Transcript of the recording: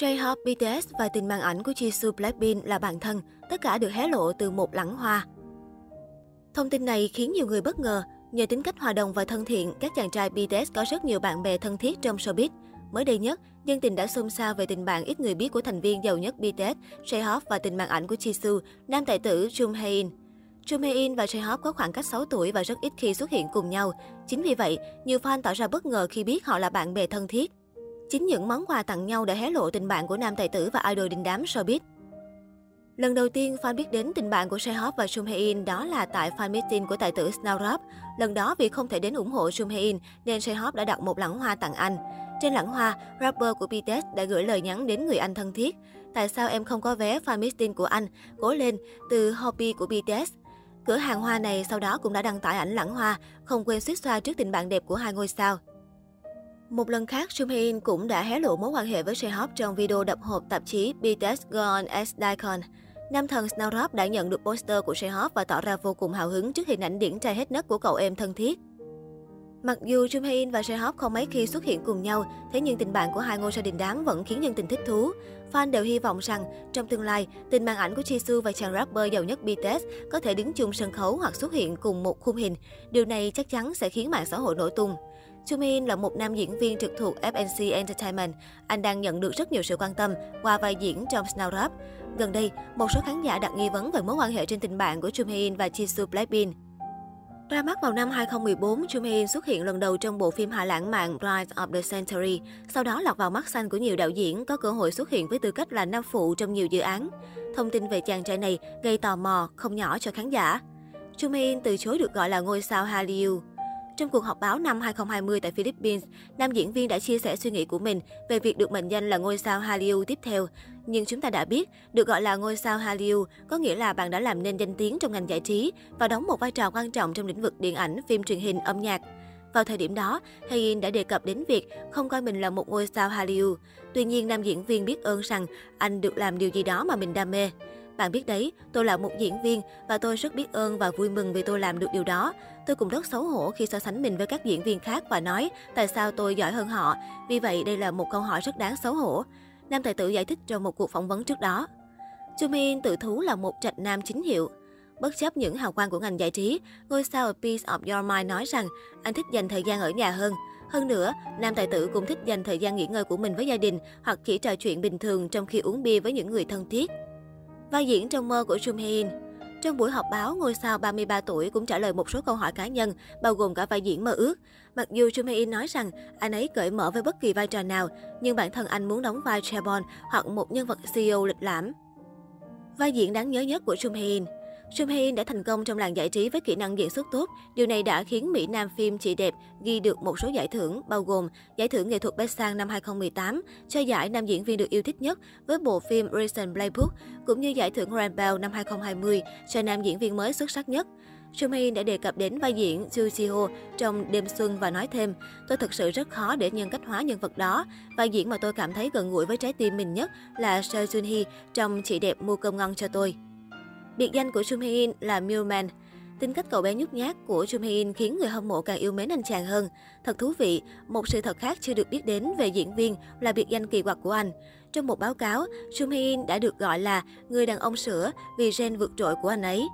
J-Hope, BTS và tình màn ảnh của Jisoo Blackpink là bạn thân, tất cả được hé lộ từ một lẵng hoa. Thông tin này khiến nhiều người bất ngờ. Nhờ tính cách hòa đồng và thân thiện, các chàng trai BTS có rất nhiều bạn bè thân thiết trong showbiz. Mới đây nhất, dân tình đã xôn xao về tình bạn ít người biết của thành viên giàu nhất BTS, J-Hope và tình màn ảnh của Jisoo, nam tài tử Jung Hae-in. Jung Hae-in và J-Hope có khoảng cách 6 tuổi và rất ít khi xuất hiện cùng nhau. Chính vì vậy, nhiều fan tỏ ra bất ngờ khi biết họ là bạn bè thân thiết. Chính những món quà tặng nhau đã hé lộ tình bạn của nam tài tử và idol đình đám showbiz. Lần đầu tiên fan biết đến tình bạn của Sehop và sung-hae-in đó là tại fan meeting của tài tử Snowdrop. Lần đó vì không thể đến ủng hộ sung-hae-in nên Sehop đã đặt một lẵng hoa tặng anh. Trên lẵng hoa, rapper của BTS đã gửi lời nhắn đến người anh thân thiết. Tại sao em không có vé fan meeting của anh? Cố lên, từ Hoppy của BTS. Cửa hàng hoa này sau đó cũng đã đăng tải ảnh lẵng hoa, không quên suýt xoa trước tình bạn đẹp của hai ngôi sao. Một lần khác, Jung Hae-in cũng đã hé lộ mối quan hệ với Sehop trong video đập hộp tạp chí BTS Go On as Daikon. Nam thần Snowdrop đã nhận được poster của Sehop và tỏ ra vô cùng hào hứng trước hình ảnh điển trai hết nấc của cậu em thân thiết. Mặc dù Jung Hae-in và Sehop không mấy khi xuất hiện cùng nhau, thế nhưng tình bạn của hai ngôi sao đình đám vẫn khiến nhân tình thích thú. Fan đều hy vọng rằng trong tương lai, tình màn ảnh của Jisoo và chàng rapper giàu nhất BTS có thể đứng chung sân khấu hoặc xuất hiện cùng một khung hình. Điều này chắc chắn sẽ khiến mạng xã hội nổi tung. Jung Min là một nam diễn viên trực thuộc FNC Entertainment. Anh đang nhận được rất nhiều sự quan tâm qua vai diễn trong Snowdrop. Gần đây, một số khán giả đặt nghi vấn về mối quan hệ trên tình bạn của Jung Min và Jisoo Blackpink. Ra mắt vào năm 2014, Jung Hae-in xuất hiện lần đầu trong bộ phim hạ lãng mạn Rise of the Century. Sau đó lọt vào mắt xanh của nhiều đạo diễn, có cơ hội xuất hiện với tư cách là nam phụ trong nhiều dự án. Thông tin về chàng trai này gây tò mò không nhỏ cho khán giả. Jung Hae-in từ chối được gọi là ngôi sao Hallyu. Trong cuộc họp báo năm 2020 tại Philippines, nam diễn viên đã chia sẻ suy nghĩ của mình về việc được mệnh danh là ngôi sao Hallyu tiếp theo. Nhưng chúng ta đã biết, được gọi là ngôi sao Hallyu có nghĩa là bạn đã làm nên danh tiếng trong ngành giải trí và đóng một vai trò quan trọng trong lĩnh vực điện ảnh, phim truyền hình, âm nhạc. Vào thời điểm đó, Hayin đã đề cập đến việc không coi mình là một ngôi sao Hallyu. Tuy nhiên, nam diễn viên biết ơn rằng anh được làm điều gì đó mà mình đam mê. Bạn biết đấy, tôi là một diễn viên và tôi rất biết ơn và vui mừng vì tôi làm được điều đó. Tôi cũng rất xấu hổ khi so sánh mình với các diễn viên khác và nói tại sao tôi giỏi hơn họ. Vì vậy, đây là một câu hỏi rất đáng xấu hổ. Nam tài tử giải thích trong một cuộc phỏng vấn trước đó. Jumin tự thú là một trạch nam chính hiệu. Bất chấp những hào quang của ngành giải trí, ngôi sao A Piece of Your Mind nói rằng anh thích dành thời gian ở nhà hơn. Hơn nữa, nam tài tử cũng thích dành thời gian nghỉ ngơi của mình với gia đình hoặc chỉ trò chuyện bình thường trong khi uống bia với những người thân thiết. Vai diễn trong mơ của Jung Hae-in trong buổi họp báo, ngôi sao 33 tuổi cũng trả lời một số câu hỏi cá nhân, bao gồm cả vai diễn mơ ước. Mặc dù Jung Hae-in nói rằng anh ấy cởi mở với bất kỳ vai trò nào, nhưng bản thân anh muốn đóng vai Chaebol hoặc một nhân vật CEO lịch lãm. Vai diễn đáng nhớ nhất của Jung In Sung Hae In đã thành công trong làng giải trí với kỹ năng diễn xuất tốt. Điều này đã khiến Mỹ Nam phim Chị Đẹp ghi được một số giải thưởng, bao gồm giải thưởng nghệ thuật Best Sang năm 2018, cho giải nam diễn viên được yêu thích nhất với bộ phim Reason Playbook, cũng như giải thưởng Grand Bell năm 2020 cho nam diễn viên mới xuất sắc nhất. Jung Hae-in đã đề cập đến vai diễn Ju Ji-ho trong Đêm Xuân và nói thêm, tôi thực sự rất khó để nhân cách hóa nhân vật đó. Vai diễn mà tôi cảm thấy gần gũi với trái tim mình nhất là Seo Jun Hee trong Chị đẹp mua cơm ngon cho tôi. Biệt danh của Jung Hae-in là Millman. Tính cách cậu bé nhút nhát của Jung Hae-in khiến người hâm mộ càng yêu mến anh chàng hơn. Thật thú vị, một sự thật khác chưa được biết đến về diễn viên là biệt danh kỳ quặc của anh. Trong một báo cáo, Jung Hae-in đã được gọi là người đàn ông sữa vì gen vượt trội của anh ấy.